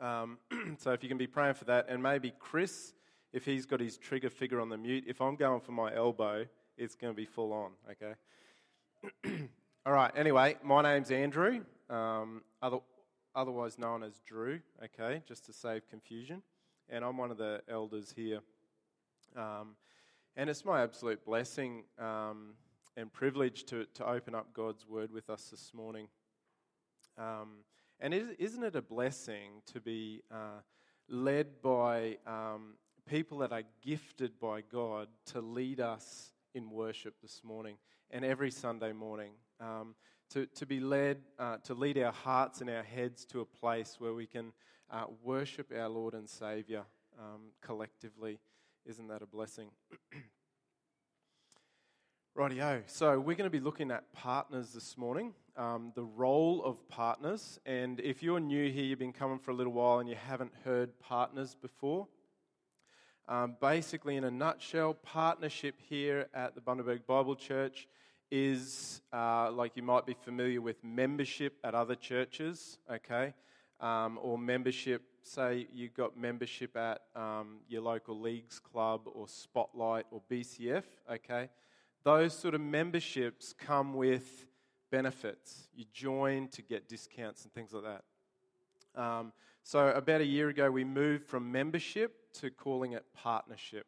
Um, so if you can be praying for that, and maybe Chris, if he's got his trigger figure on the mute, if I'm going for my elbow, it's going to be full on, okay? All right, anyway, my name's Andrew, um, other, otherwise known as Drew, okay, just to save confusion. And I'm one of the elders here. Um, and it's my absolute blessing um, and privilege to, to open up God's word with us this morning. Um, and isn't it a blessing to be uh, led by um, people that are gifted by God to lead us in worship this morning and every Sunday morning? Um, to, to be led, uh, to lead our hearts and our heads to a place where we can uh, worship our Lord and Savior um, collectively. Isn't that a blessing? Rightio. So we're going to be looking at partners this morning, um, the role of partners. And if you're new here, you've been coming for a little while and you haven't heard partners before, um, basically, in a nutshell, partnership here at the Bundaberg Bible Church is uh, like you might be familiar with membership at other churches, okay? Um, or membership, say you've got membership at um, your local leagues club or Spotlight or BCF, okay? those sort of memberships come with benefits. You join to get discounts and things like that. Um, so, about a year ago, we moved from membership to calling it partnership.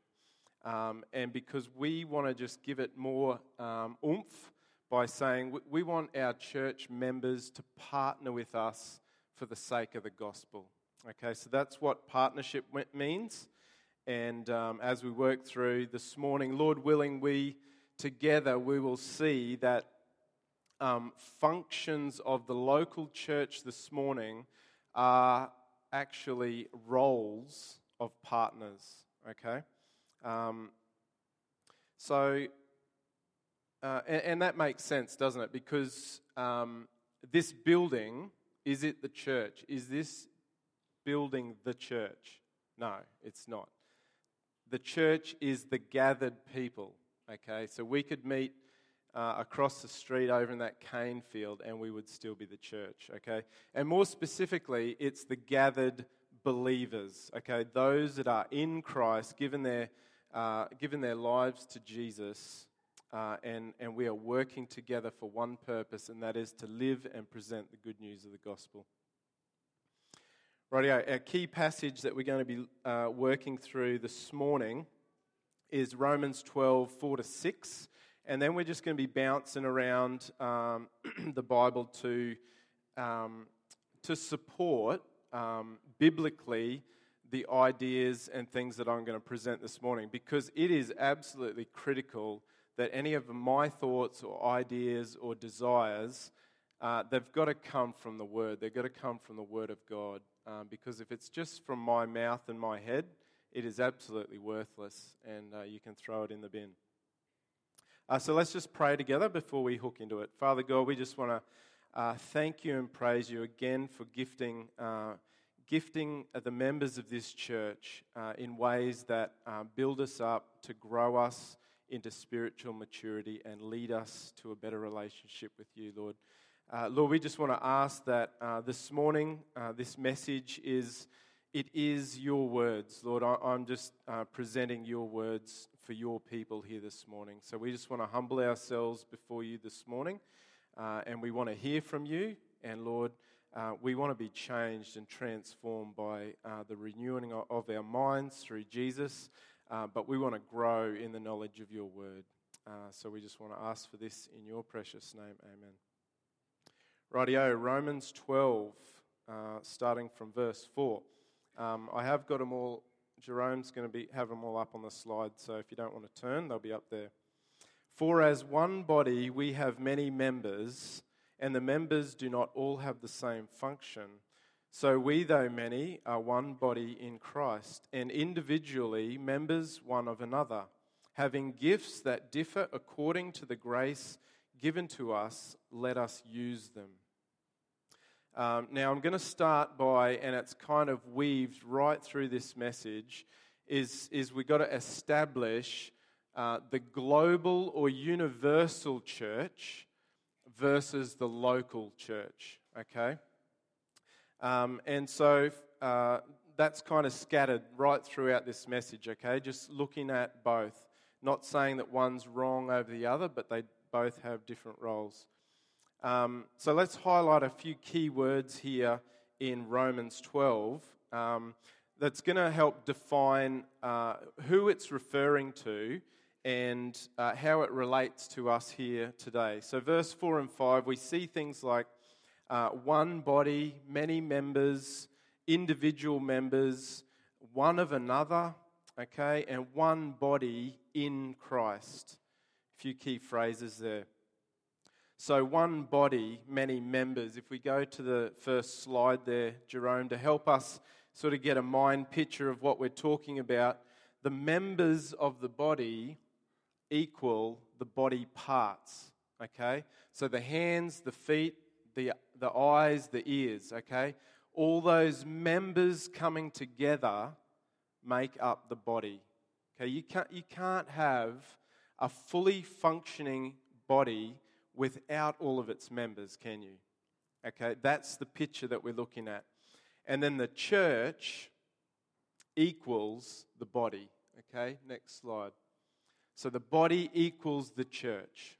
Um, and because we want to just give it more um, oomph by saying we, we want our church members to partner with us for the sake of the gospel. Okay, so that's what partnership means. And um, as we work through this morning, Lord willing, we together we will see that um, functions of the local church this morning are actually roles of partners, okay? Um, so, uh, and, and, that makes sense, doesn't it? Because um, this building, is it the church? Is this building the church? No, it's not. The church is the gathered people. Okay, so we could meet uh, across the street over in that cane field and we would still be the church. Okay, and more specifically, it's the gathered believers. Okay, those that are in Christ, given their uh, given their lives to Jesus, uh, and and we are working together for one purpose, and that is to live and present the good news of the gospel. Right, our key passage that we're going to be uh, working through this morning is Romans 12, 4 to 6. And then we're just going to be bouncing around um, the Bible to, um, to support um, biblically the ideas and things that I'm going to present this morning because it is absolutely critical that any of my thoughts or ideas or desires uh, they've got to come from the Word. They've got to come from the Word of God. Um, because if it's just from my mouth and my head, it is absolutely worthless and uh, you can throw it in the bin. Uh, so let's just pray together before we hook into it. Father God, we just want to uh, thank you and praise you again for gifting, uh, gifting the members of this church uh, in ways that uh, build us up to grow us into spiritual maturity and lead us to a better relationship with you, Lord. Lord, we just want to ask that this morning, this message is it is your words, Lord. I, am just uh, presenting your words for your people here this morning. So we just want to humble ourselves before you this morning, uh, and we want to hear from you. And Lord, uh, we want to be changed and transformed by uh, the renewing of our minds through Jesus, uh, but we want to grow in the knowledge of your word. Uh, so we just want to ask for this in your precious name. Amen. Rightio, Romans 12, starting from verse 4. Um, I have got them all. Jerome's going to be, have them all up on the slide, so if you don't want to turn, they'll be up there. For as one body we have many members, and the members do not all have the same function. So we, though many, are one body in Christ, and individually members one of another, having gifts that differ according to the grace given to us, let us use them. Um, now, I'm going to start by, and it's kind of weaved right through this message, is, is we've got to establish uh, the global or universal church versus the local church, okay? Um, and so uh, that's kind of scattered right throughout this message, okay? Just looking at both. Not saying that one's wrong over the other, but they both have different roles. Um, so let's highlight a few key words here in Romans 12 um, that's going to help define uh, who it's referring to and uh, how it relates to us here today. So, verse 4 and 5, we see things like uh, one body, many members, individual members, one of another, okay, and one body in Christ. A few key phrases there. So, one body, many members. If we go to the first slide there, Jerome, to help us sort of get a mind picture of what we're talking about, the members of the body equal the body parts. Okay? So, the hands, the feet, the, the eyes, the ears. Okay? All those members coming together make up the body. Okay? You can't, you can't have a fully functioning body without all of its members, can you? Okay, that's the picture that we're looking at. And then the church equals the body. Okay, next slide. So the body equals the church.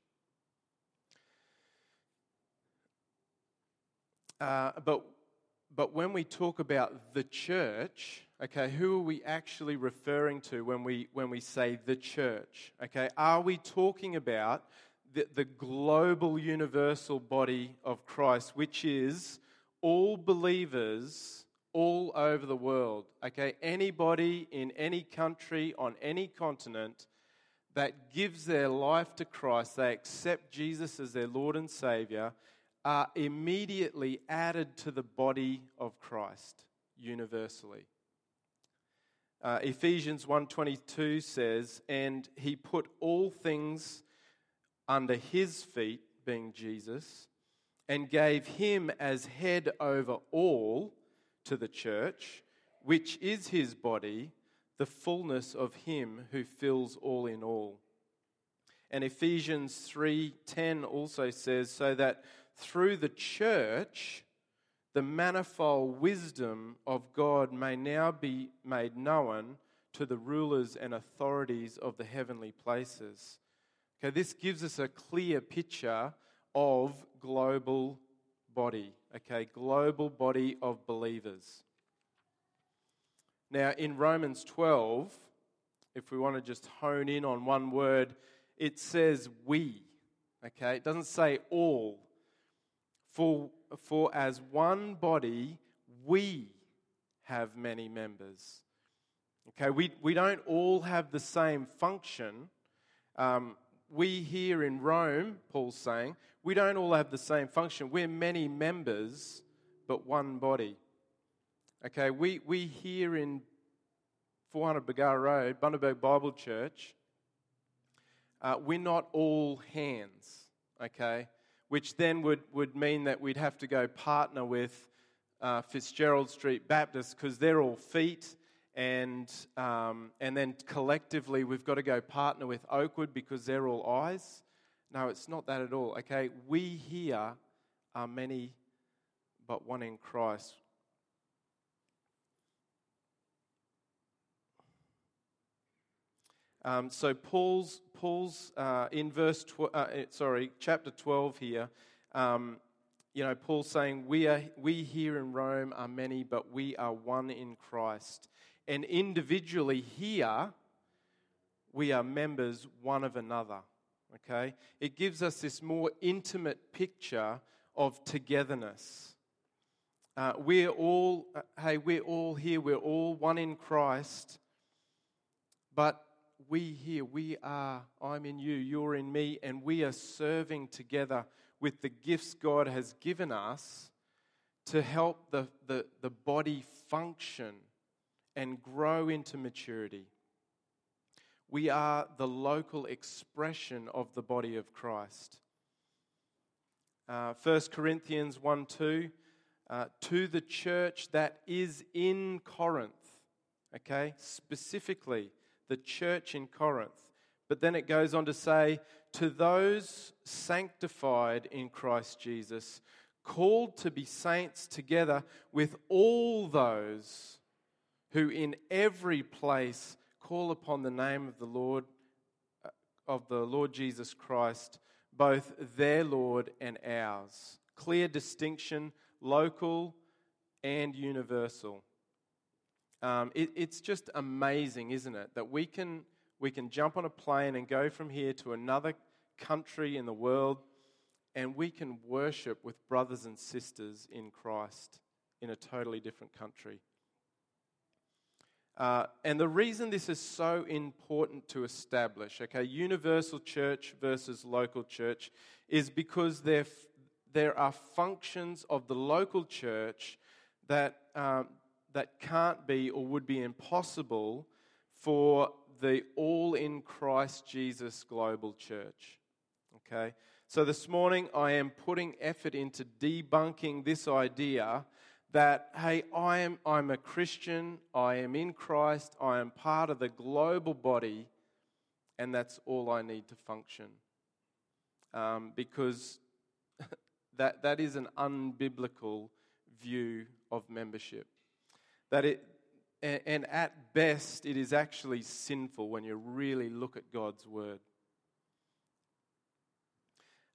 Uh, but, but when we talk about the church, okay, who are we actually referring to when we, when we say the church? Okay, are we talking about the, the global universal body of Christ, which is all believers all over the world. Okay, anybody in any country, on any continent that gives their life to Christ, they accept Jesus as their Lord and Savior, are immediately added to the body of Christ universally. Uh, Ephesians 1:22 says, "And he put all things under his feet, being Jesus, and gave him as head over all to the church, which is his body, the fullness of him who fills all in all. And Ephesians 3:10 also says so that through the church the manifold wisdom of God may now be made known to the rulers and authorities of the heavenly places. Okay, this gives us a clear picture of global body. Okay, global body of believers. Now, in Romans 12, if we want to just hone in on one word, it says we. Okay, it doesn't say all. For, for as one body, we have many members. Okay, we, we don't all have the same function. Um, we here in Rome, Paul's saying, we don't all have the same function. We're many members, but one body. Okay, we, we here in 400 Bargara Road, Bundaberg Bible Church, uh, we're not all hands, okay? Which then would, would mean that we'd have to go partner with uh, Fitzgerald Street Baptist because they're all feet and, um, and then collectively we've got to go partner with Oakwood because they're all eyes. No, it's not that at all. Okay, we here are many, but one in Christ. Um, so Paul's Paul's uh, in verse tw- uh, eh, sorry chapter twelve here. Um, you know, Paul's saying we are we here in Rome are many, but we are one in Christ and individually here, we are members one of another. Okay? It gives us this more intimate picture of togetherness. Uh, we're all, uh, hey, we're all here, we're all one in Christ, but we here, we are, I'm in you, you're in me, and we are serving together with the gifts God has given us to help the, the, the body function and grow into maturity. We are the local expression of the body of Christ. Uh, 1 Corinthians 1 2, uh, to the church that is in Corinth. Okay, specifically, the church in Corinth. But then it goes on to say, to those sanctified in Christ Jesus, called to be saints together with all those who in every place call upon the name of the Lord uh, of the Lord Jesus Christ, both their Lord and ours. Clear distinction, local and universal. Um, it, it's just amazing, isn't it, that we can, we can jump on a plane and go from here to another country in the world and we can worship with brothers and sisters in Christ in a totally different country. Uh, and the reason this is so important to establish, okay, universal church versus local church, is because there, there are functions of the local church that, um, that can't be or would be impossible for the all in Christ Jesus global church. Okay? So this morning I am putting effort into debunking this idea that, hey, I am, I'm a Christian, I am in Christ, I am part of the global body, and that's all I need to function. Um, because that, that is an unbiblical view of membership. That it, and, and at best, it is actually sinful when you really look at God's word.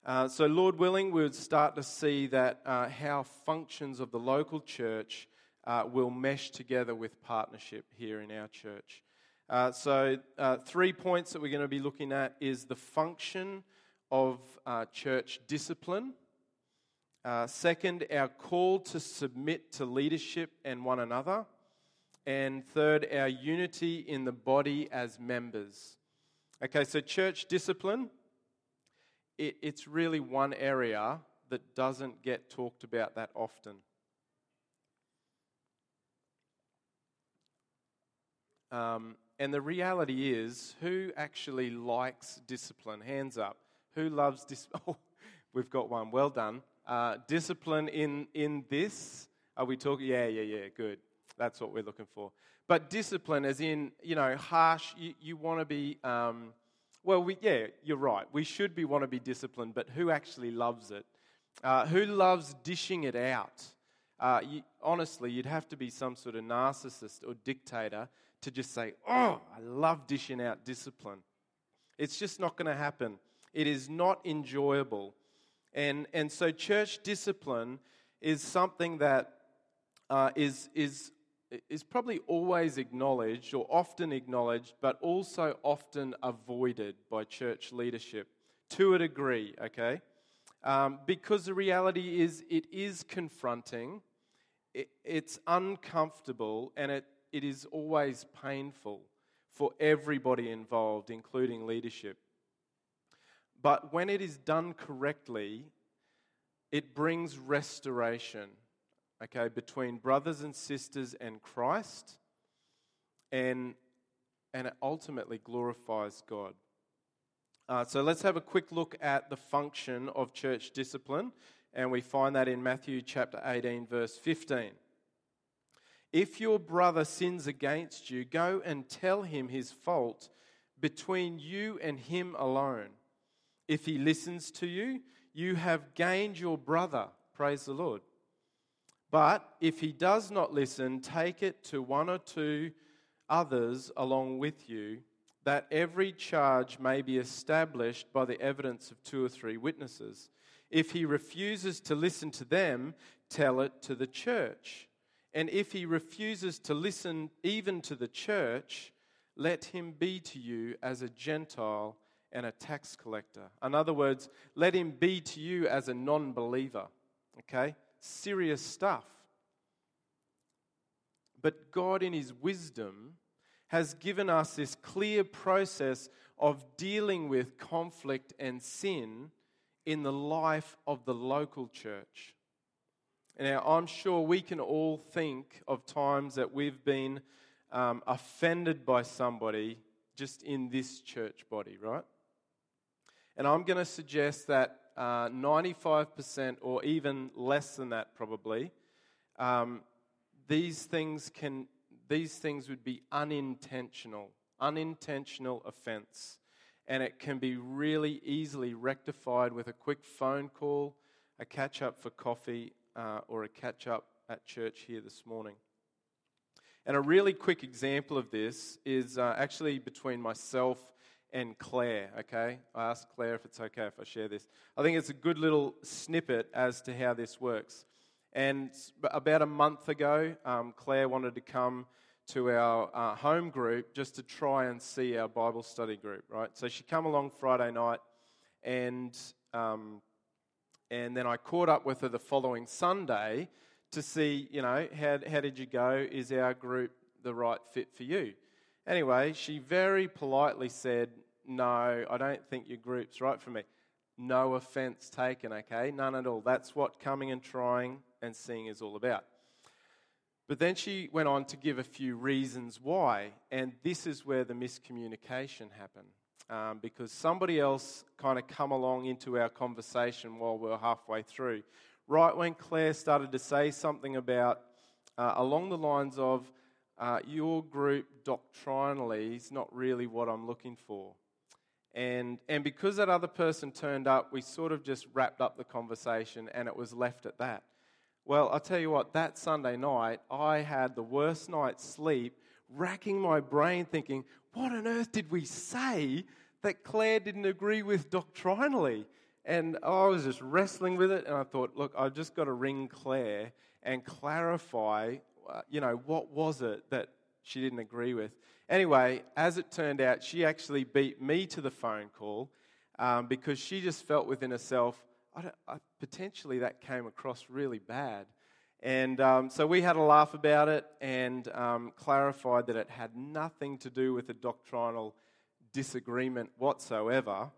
Uh, so, Lord willing, we would start to see that uh, how functions of the local church uh, will mesh together with partnership here in our church. Uh, so, uh, three points that we're going to be looking at is the function of church discipline. second, our call to submit to leadership and one another. And third, our unity in the body as members. Okay, so church discipline it, it's really one area that doesn't get talked about that often. Um, and the reality is, who actually likes discipline? Hands up. Who loves discipline? Oh, we've got one. Well done. Uh, discipline in, in this? Are we talking? Yeah, yeah, yeah. Good. That's what we're looking for. But discipline, as in, you know, harsh, you, you want to be. Um, well, we, yeah, you're right. We should be want to be disciplined, but who actually loves it? Uh, who loves dishing it out? Uh, you, honestly, you'd have to be some sort of narcissist or dictator to just say, "Oh, I love dishing out discipline." It's just not going to happen. It is not enjoyable, and and so church discipline is something that uh, is is is probably always acknowledged or often acknowledged, but also often avoided by church leadership to a degree, okay? Um, because the reality is, it is confronting, it, it's uncomfortable, and it, it is always painful for everybody involved, including leadership. But when it is done correctly, it brings restoration okay, between brothers and sisters and Christ, and, and it ultimately glorifies God. Uh, so let's have a quick look at the function of church discipline, and we find that in Matthew chapter 18, verse 15. If your brother sins against you, go and tell him his fault between you and him alone. If he listens to you, you have gained your brother. Praise the Lord. But if he does not listen, take it to one or two others along with you, that every charge may be established by the evidence of two or three witnesses. If he refuses to listen to them, tell it to the church. And if he refuses to listen even to the church, let him be to you as a Gentile and a tax collector. In other words, let him be to you as a non believer. Okay? Serious stuff. But God, in His wisdom, has given us this clear process of dealing with conflict and sin in the life of the local church. Now, I'm sure we can all think of times that we've been um, offended by somebody just in this church body, right? And I'm going to suggest that uh, 95% or even less than that probably, um, these things can these things would be unintentional, unintentional offense. And it can be really easily rectified with a quick phone call, a catch up for coffee uh, or a catch up at church here this morning. And a really quick example of this is uh, actually between myself and Claire, okay? I asked Claire if it's okay if I share this. I think it's a good little snippet as to how this works. And about a month ago, um, Claire wanted to come to our uh, home group just to try and see our Bible study group, right? So she come along Friday night, and um, and then I caught up with her the following Sunday to see, you know, how, how did you go? Is our group the right fit for you? Anyway, she very politely said, No, I don't think your group's right for me. No offense taken, okay? None at all. That's what coming and trying and seeing is all about. But then she went on to give a few reasons why, and this is where the miscommunication happened. Um, because somebody else kind of come along into our conversation while we are halfway through. Right when Claire started to say something about, uh, along the lines of, uh, your group doctrinally is not really what I'm looking for. And, and because that other person turned up, we sort of just wrapped up the conversation and it was left at that. Well, I'll tell you what, that Sunday night, I had the worst night's sleep, racking my brain thinking, what on earth did we say that Claire didn't agree with doctrinally? And I was just wrestling with it, and I thought, look, I've just got to ring Claire and clarify, you know, what was it that she didn't agree with. Anyway, as it turned out, she actually beat me to the phone call um, because she just felt within herself, I I, potentially that came across really bad. And um, so we had a laugh about it and um, clarified that it had nothing to do with a doctrinal disagreement whatsoever.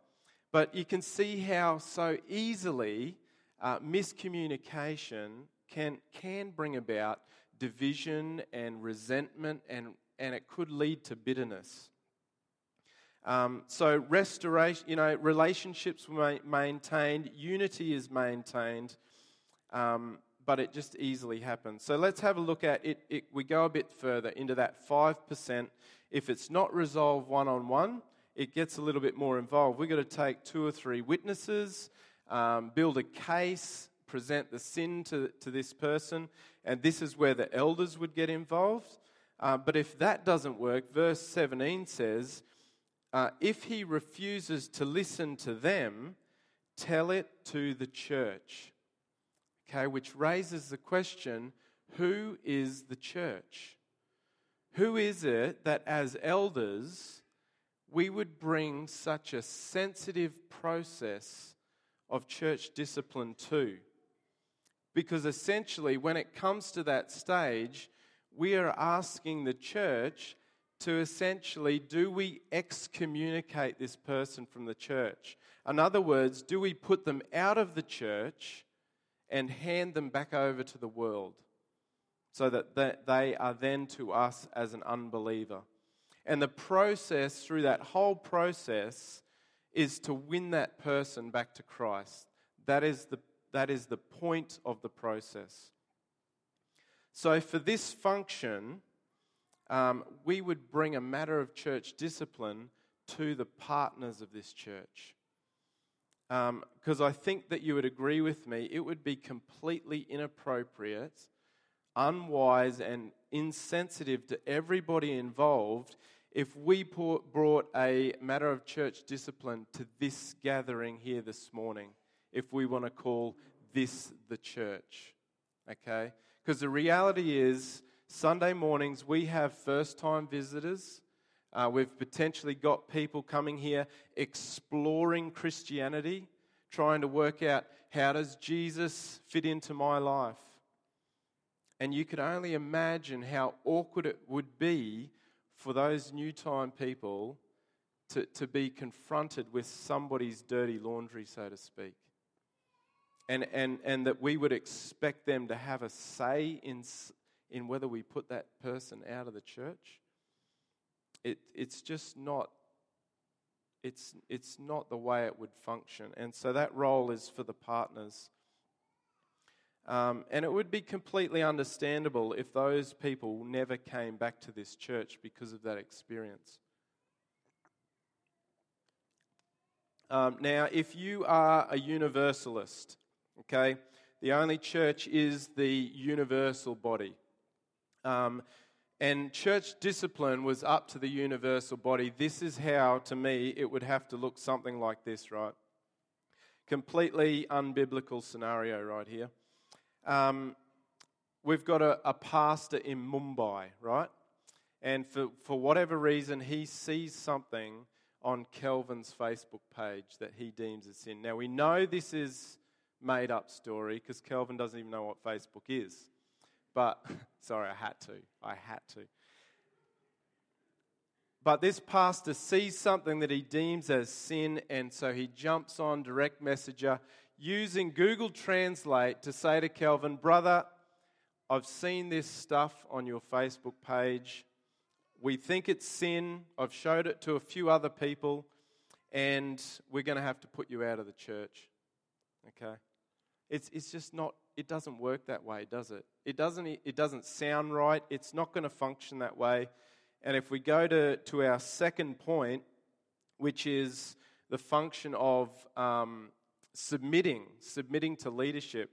But you can see how so easily uh, miscommunication can, can bring about division and resentment, and, and it could lead to bitterness. Um, so restoration, you know, relationships were maintained, unity is maintained, um, but it just easily happens. So let's have a look at it, it. We go a bit further into that five percent. If it's not resolved one on one, it gets a little bit more involved. We've got to take two or three witnesses, um, build a case, present the sin to, to this person, and this is where the elders would get involved. Uh, but if that doesn't work, verse 17 says, uh, if he refuses to listen to them, tell it to the church. Okay, which raises the question who is the church? Who is it that as elders we would bring such a sensitive process of church discipline to? Because essentially, when it comes to that stage, we are asking the church to essentially do we excommunicate this person from the church? In other words, do we put them out of the church and hand them back over to the world so that they are then to us as an unbeliever? And the process, through that whole process, is to win that person back to Christ. That is the, that is the point of the process. So, for this function, um, we would bring a matter of church discipline to the partners of this church. Because um, I think that you would agree with me, it would be completely inappropriate, unwise, and insensitive to everybody involved if we brought a matter of church discipline to this gathering here this morning, if we want to call this the church. Okay? Because the reality is, Sunday mornings, we have first time visitors. Uh, we've potentially got people coming here exploring Christianity, trying to work out how does Jesus fit into my life. And you could only imagine how awkward it would be for those new time people to, to be confronted with somebody's dirty laundry, so to speak. And, and, and that we would expect them to have a say in in whether we put that person out of the church. It, it's just not it's, it's not the way it would function. And so that role is for the partners. Um, and it would be completely understandable if those people never came back to this church because of that experience. Um, now, if you are a universalist, Okay? The only church is the universal body. Um, and church discipline was up to the universal body. This is how, to me, it would have to look something like this, right? Completely unbiblical scenario right here. Um, we've got a, a pastor in Mumbai, right? And for, for whatever reason, he sees something on Kelvin's Facebook page that he deems a sin. Now, we know this is made up story because Kelvin doesn't even know what Facebook is. But, sorry, I had to. I had to. But this pastor sees something that he deems as sin, and so he jumps on direct messenger using Google Translate to say to Kelvin, Brother, I've seen this stuff on your Facebook page. We think it's sin. I've showed it to a few other people, and we're going to have to put you out of the church. Okay? It's, it's just not, it doesn't work that way, does it? It doesn't, it doesn't sound right. It's not going to function that way. And if we go to, to our second point, which is the function of um, submitting, submitting to leadership,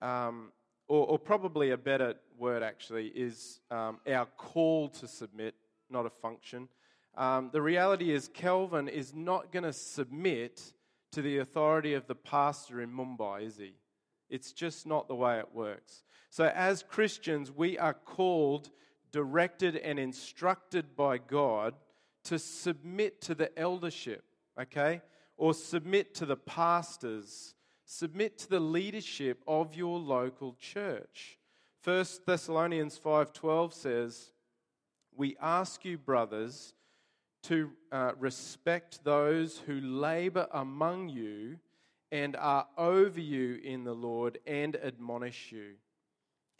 um, or, or, probably a better word actually, is um, our call to submit, not a function. Um, the reality is, Kelvin is not going to submit to the authority of the pastor in Mumbai, is he? It's just not the way it works. So, as Christians, we are called, directed, and instructed by God to submit to the eldership, okay? Or submit to the pastors, submit to the leadership of your local church. 1 Thessalonians 5:12 says, "We ask you, brothers, to uh, respect those who labor among you and are over you in the Lord and admonish you.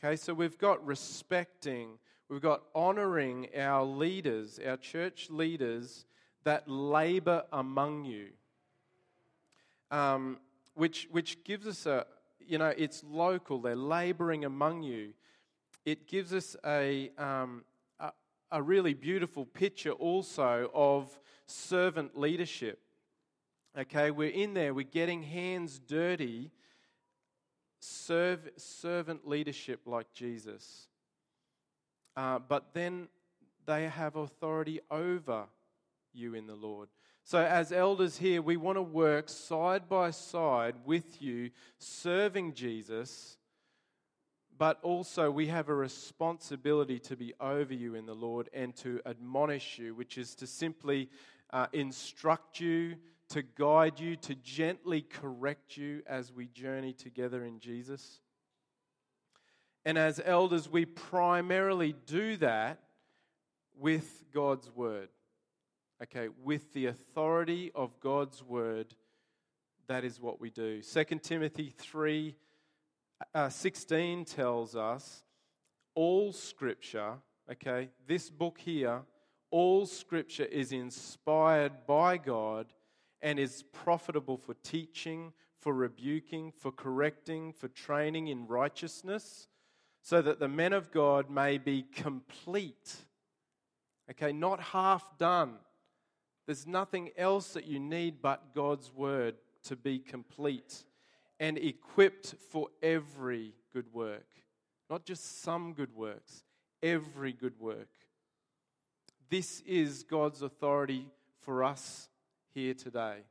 Okay, so we've got respecting, we've got honoring our leaders, our church leaders that labor among you. Um, which, which gives us a, you know, it's local, they're laboring among you. It gives us a, um, a, really beautiful picture also of servant leadership. Okay, we're in there, we're getting hands dirty, serve, servant leadership like Jesus. Uh, but then they have authority over you in the Lord. So, as elders here, we want to work side by side with you, serving Jesus, but also we have a responsibility to be over you in the Lord and to admonish you, which is to simply uh, instruct you, to guide you, to gently correct you as we journey together in Jesus. And as elders, we primarily do that with God's word. Okay, with the authority of God's word, that is what we do. 2 Timothy 3 uh, 16 tells us all scripture, okay, this book here, all scripture is inspired by God and is profitable for teaching, for rebuking, for correcting, for training in righteousness, so that the men of God may be complete. Okay, not half done. There's nothing else that you need but God's word to be complete and equipped for every good work. Not just some good works, every good work. This is God's authority for us here today.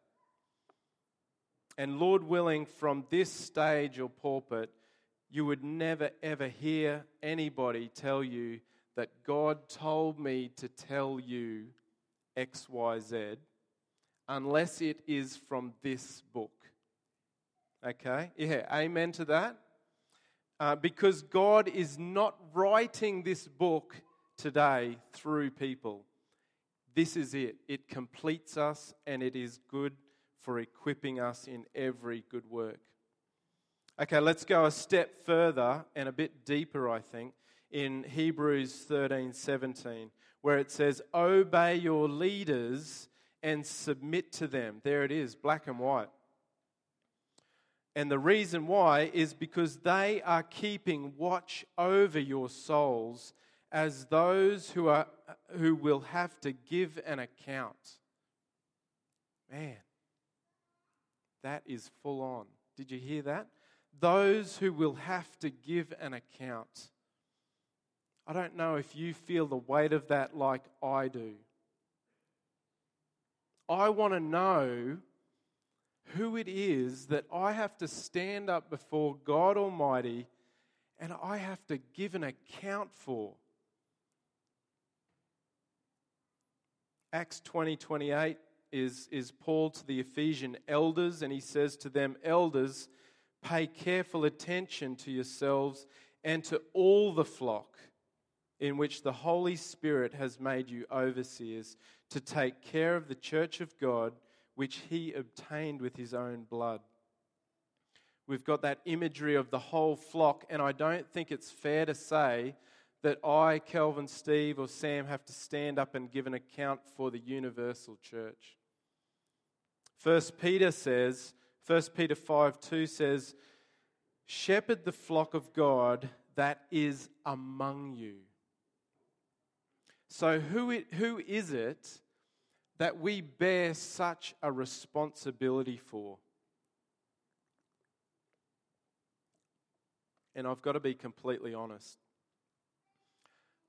And Lord willing, from this stage or pulpit, you would never ever hear anybody tell you that God told me to tell you XYZ unless it is from this book. Okay? Yeah, amen to that. Uh, because God is not writing this book today through people. This is it. It completes us and it is good for equipping us in every good work. Okay, let's go a step further and a bit deeper, I think, in Hebrews 13 17, where it says, Obey your leaders and submit to them. There it is, black and white. And the reason why is because they are keeping watch over your souls as those who, are, who will have to give an account. Man, that is full on. Did you hear that? those who will have to give an account. I don't know if you feel the weight of that like I do. I want to know who it is that I have to stand up before God Almighty and I have to give an account for. Acts 20 28 is, is Paul to the Ephesian elders, and he says to them, Elders, pay careful attention to yourselves and to all the flock in which the Holy Spirit has made you overseers to take care of the church of God, which he obtained with his own blood. We've got that imagery of the whole flock, and I don't think it's fair to say that I, Kelvin, Steve, or Sam have to stand up and give an account for the universal church. First Peter says, 1 Peter 5 2 says, Shepherd the flock of God that is among you. So, who, it, who is it that we bear such a responsibility for? And I've got to be completely honest.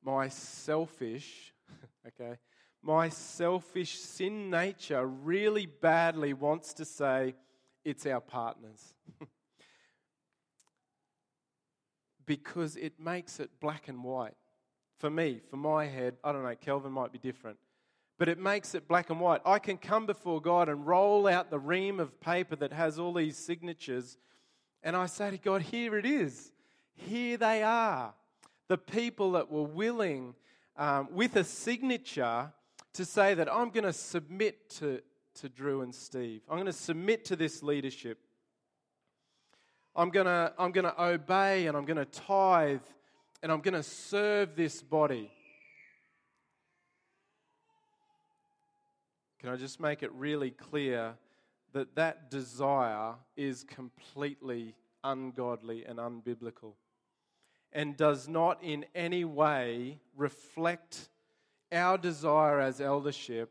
My selfish, okay, my selfish sin nature really badly wants to say it's our partners. because it makes it black and white. For me, for my head, I don't know, Kelvin might be different. But it makes it black and white. I can come before God and roll out the ream of paper that has all these signatures, and I say to God, Here it is. Here they are. The people that were willing, um, with a signature, to say that I'm going to submit to, to Drew and Steve. I'm going to submit to this leadership. I'm going to, I'm going to obey and I'm going to tithe and I'm going to serve this body. Can I just make it really clear that that desire is completely ungodly and unbiblical and does not in any way reflect our desire as eldership,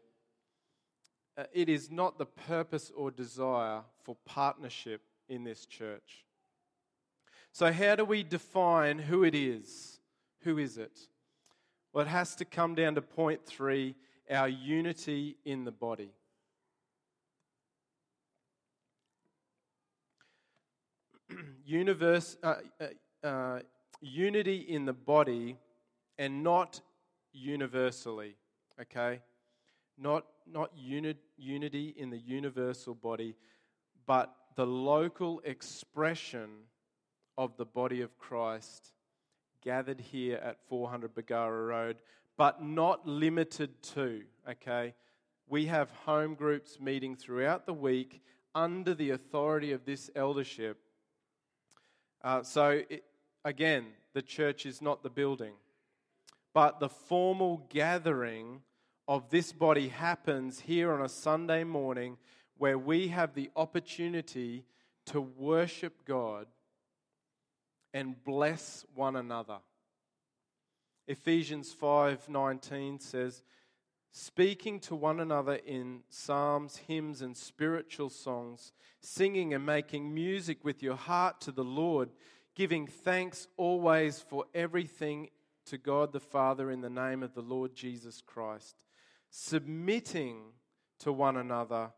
uh, it is not the purpose or desire for partnership in this church. So, how do we define who it is? Who is it? Well, it has to come down to point three our unity in the body. Universe, uh, uh, uh, unity in the body and not universally, okay? Not, not uni- unity in the universal body, but the local expression of the body of Christ gathered here at 400 Bargara Road, but not limited to, okay? We have home groups meeting throughout the week under the authority of this eldership. Uh, so, it, again, the church is not the building but the formal gathering of this body happens here on a Sunday morning where we have the opportunity to worship God and bless one another. Ephesians 5:19 says, speaking to one another in psalms, hymns and spiritual songs, singing and making music with your heart to the Lord, giving thanks always for everything to God the Father in the name of the Lord Jesus Christ, submitting to one another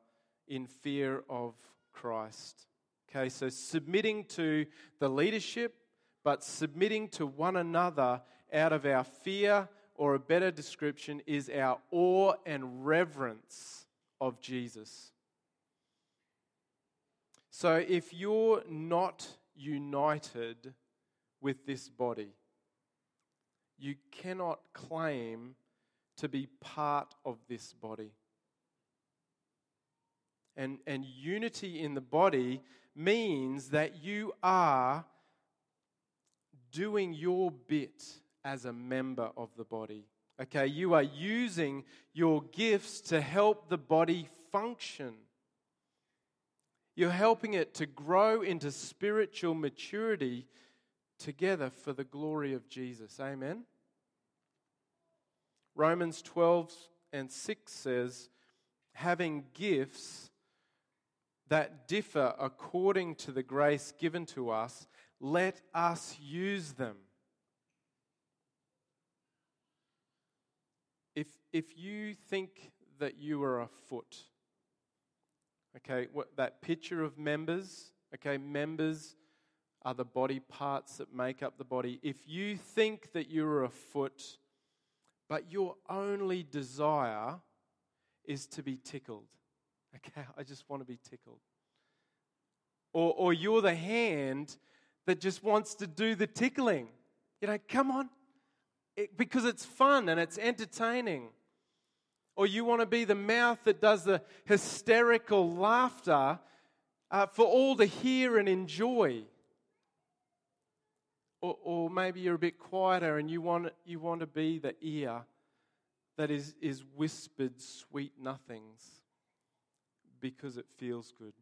in fear of Christ. Okay, so submitting to the leadership, but submitting to one another out of our fear, or a better description is our awe and reverence of Jesus. So if you're not united with this body, you cannot claim to be part of this body. And, and unity in the body means that you are doing your bit as a member of the body. Okay, you are using your gifts to help the body function. You're helping it to grow into spiritual maturity together for the glory of Jesus. Amen. Romans 12 and 6 says, having gifts that differ according to the grace given to us, let us use them. If, you think that you are a foot, okay, what, that picture of members, okay, members are the body parts that make up the body. If you think that you're a foot, but your only desire is to be tickled, okay, I just want to be tickled. Or, or you're the hand that just wants to do the tickling. You know, come on, it, because it's fun and it's entertaining. Or you want to be the mouth that does the hysterical laughter uh, for all to hear and enjoy. Or, or maybe you're a bit quieter and you want, you want to be the ear that is, is whispered sweet nothings because it feels good.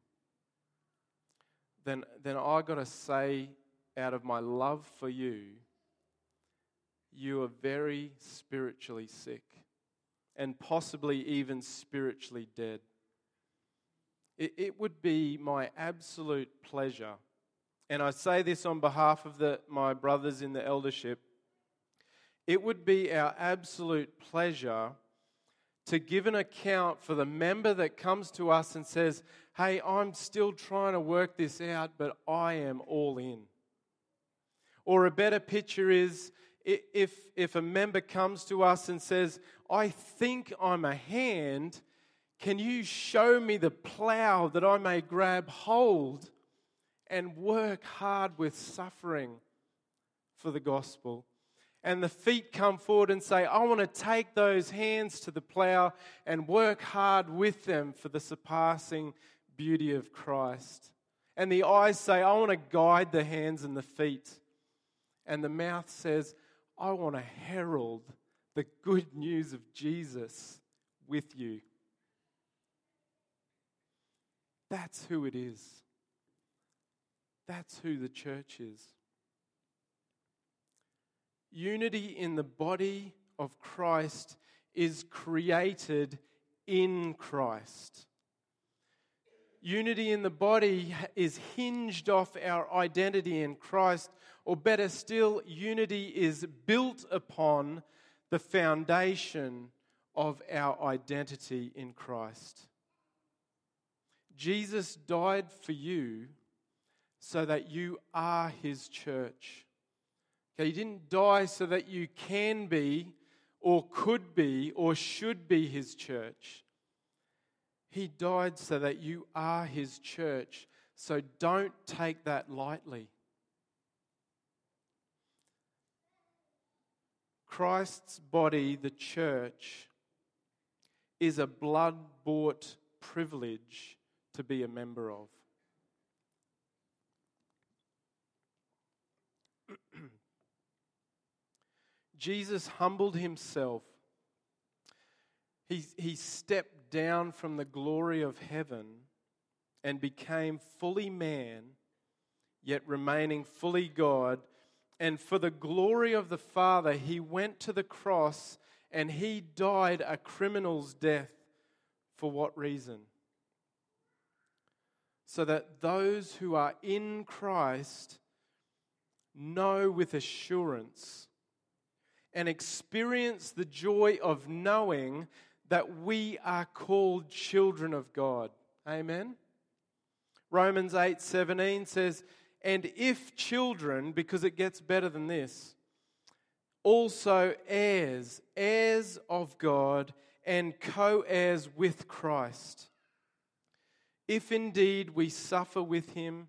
Then, then I got to say, out of my love for you, you are very spiritually sick and possibly even spiritually dead. It, it would be my absolute pleasure, and I say this on behalf of the, my brothers in the eldership, it would be our absolute pleasure to give an account for the member that comes to us and says, Hey, I'm still trying to work this out, but I am all in. Or a better picture is if, if a member comes to us and says, I think I'm a hand, can you show me the plow that I may grab hold and work hard with suffering for the gospel? And the feet come forward and say, I want to take those hands to the plow and work hard with them for the surpassing beauty of Christ. And the eyes say, I want to guide the hands and the feet. And the mouth says, I want to herald the good news of Jesus with you. That's who it is. That's who the church is. Unity in the body of Christ is created in Christ. Unity in the body is hinged off our identity in Christ or better still, unity is built upon the foundation of our identity in Christ. Jesus died for you so that you are his church. Okay, he didn't die so that you can be or could be or should be his church. He died so that you are his church. So don't take that lightly. Christ's body, the church, is a blood bought privilege to be a member of. Jesus humbled himself. He, he stepped down from the glory of heaven and became fully man, yet remaining fully God and for the glory of the Father, he went to the cross and he died a criminal's death. For what reason? So that those who are in Christ know with assurance and experience the joy of knowing that we are called children of God. Amen. Romans 8:17 says, and if children, because it gets better than this, also heirs, heirs of God, and co heirs with Christ. If indeed we suffer with him,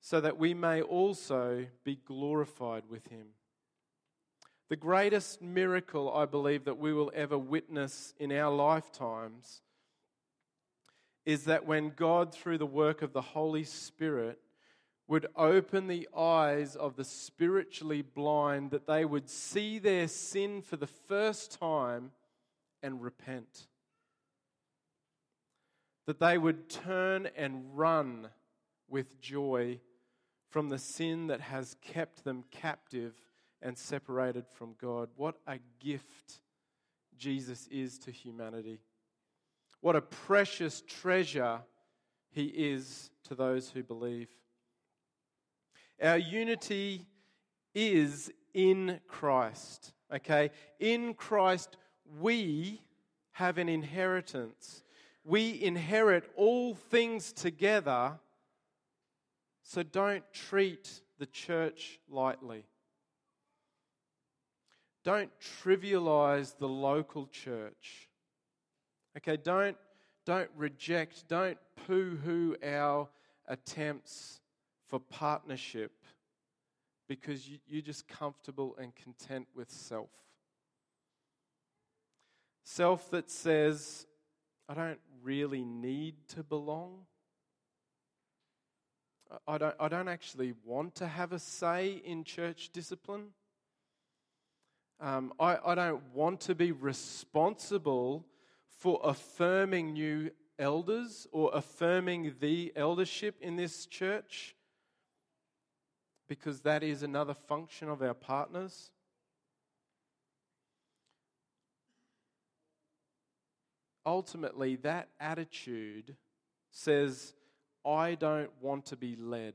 so that we may also be glorified with him. The greatest miracle, I believe, that we will ever witness in our lifetimes is that when God, through the work of the Holy Spirit, would open the eyes of the spiritually blind that they would see their sin for the first time and repent. That they would turn and run with joy from the sin that has kept them captive and separated from God. What a gift Jesus is to humanity. What a precious treasure he is to those who believe. Our unity is in Christ. Okay? In Christ, we have an inheritance. We inherit all things together, so don't treat the church lightly. Don't trivialize the local church. Okay, don't, don't reject, don't poo hoo our attempts for partnership because you, you're just comfortable and content with self. Self that says, I don't really need to belong. I don't, I don't actually want to have a say in church discipline. Um, I, I don't want to be responsible for affirming new elders or affirming the eldership in this church because that is another function of our partners. Ultimately, that attitude says, I don't want to be led.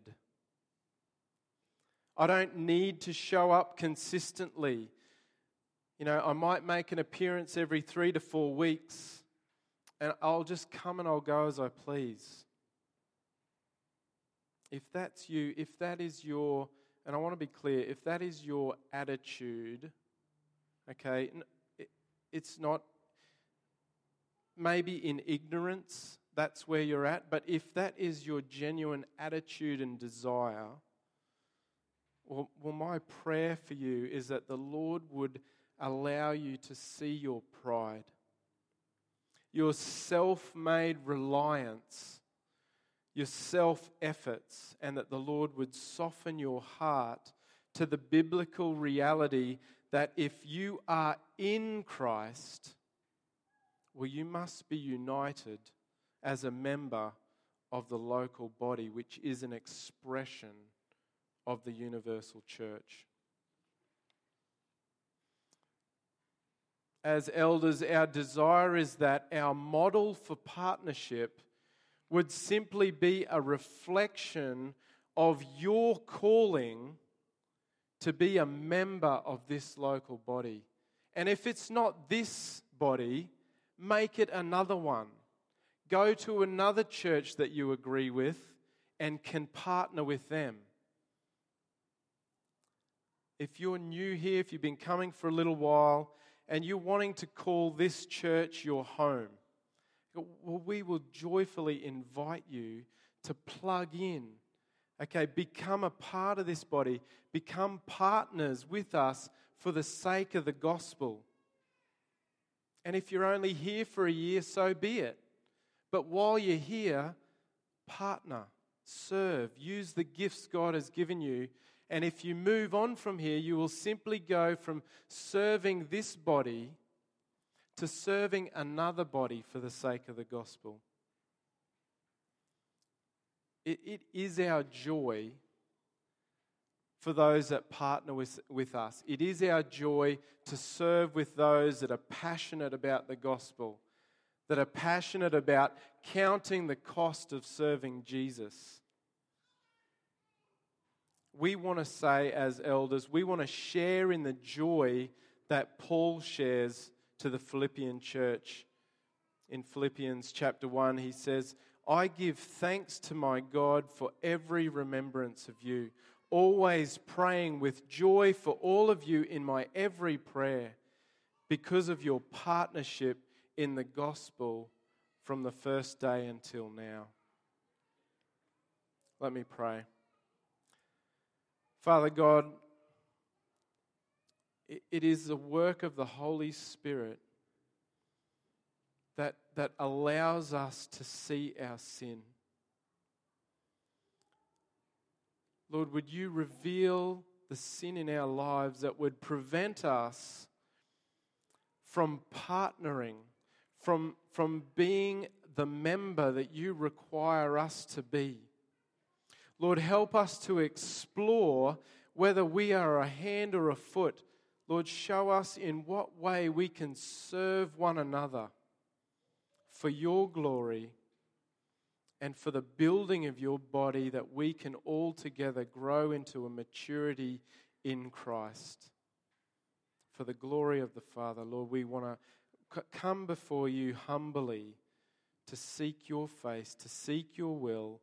I don't need to show up consistently. You know, I might make an appearance every three to four weeks, and I'll just come and I'll go as I please. If that's you, if that is your, and I want to be clear, if that is your attitude, okay, it's not maybe in ignorance, that's where you're at, but if that is your genuine attitude and desire, well, well, my prayer for you is that the Lord would allow you to see your pride, your self made reliance your self efforts, and that the Lord would soften your heart to the biblical reality that if you are in Christ, well, you must be united as a member of the local body, which is an expression of the universal church. As elders, our desire is that our model for partnership would simply be a reflection of your calling to be a member of this local body. And if it's not this body, make it another one. Go to another church that you agree with and can partner with them. If you're new here, if you've been coming for a little while, and you're wanting to call this church your home, well, we will joyfully invite you to plug in. Okay, become a part of this body, become partners with us for the sake of the gospel. And if you're only here for a year, so be it. But while you're here, partner, serve, use the gifts God has given you. And if you move on from here, you will simply go from serving this body to serving another body for the sake of the gospel. It, it is our joy for those that partner with, with us. It is our joy to serve with those that are passionate about the gospel, that are passionate about counting the cost of serving Jesus. We want to say, as elders, we want to share in the joy that Paul shares to the Philippian church. In Philippians chapter 1, he says, I give thanks to my God for every remembrance of you, always praying with joy for all of you in my every prayer, because of your partnership in the gospel from the first day until now. Let me pray. Father God, it is the work of the Holy Spirit that, that allows us to see our sin. Lord, would you reveal the sin in our lives that would prevent us from partnering, from, from being the member that you require us to be? Lord, help us to explore whether we are a hand or a foot Lord, show us in what way we can serve one another for your glory and for the building of your body that we can all together grow into a maturity in Christ. For the glory of the Father, Lord, we want to come before you humbly to seek your face, to seek your will,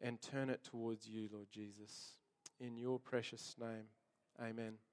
and turn it towards you, Lord Jesus. In your precious name, amen.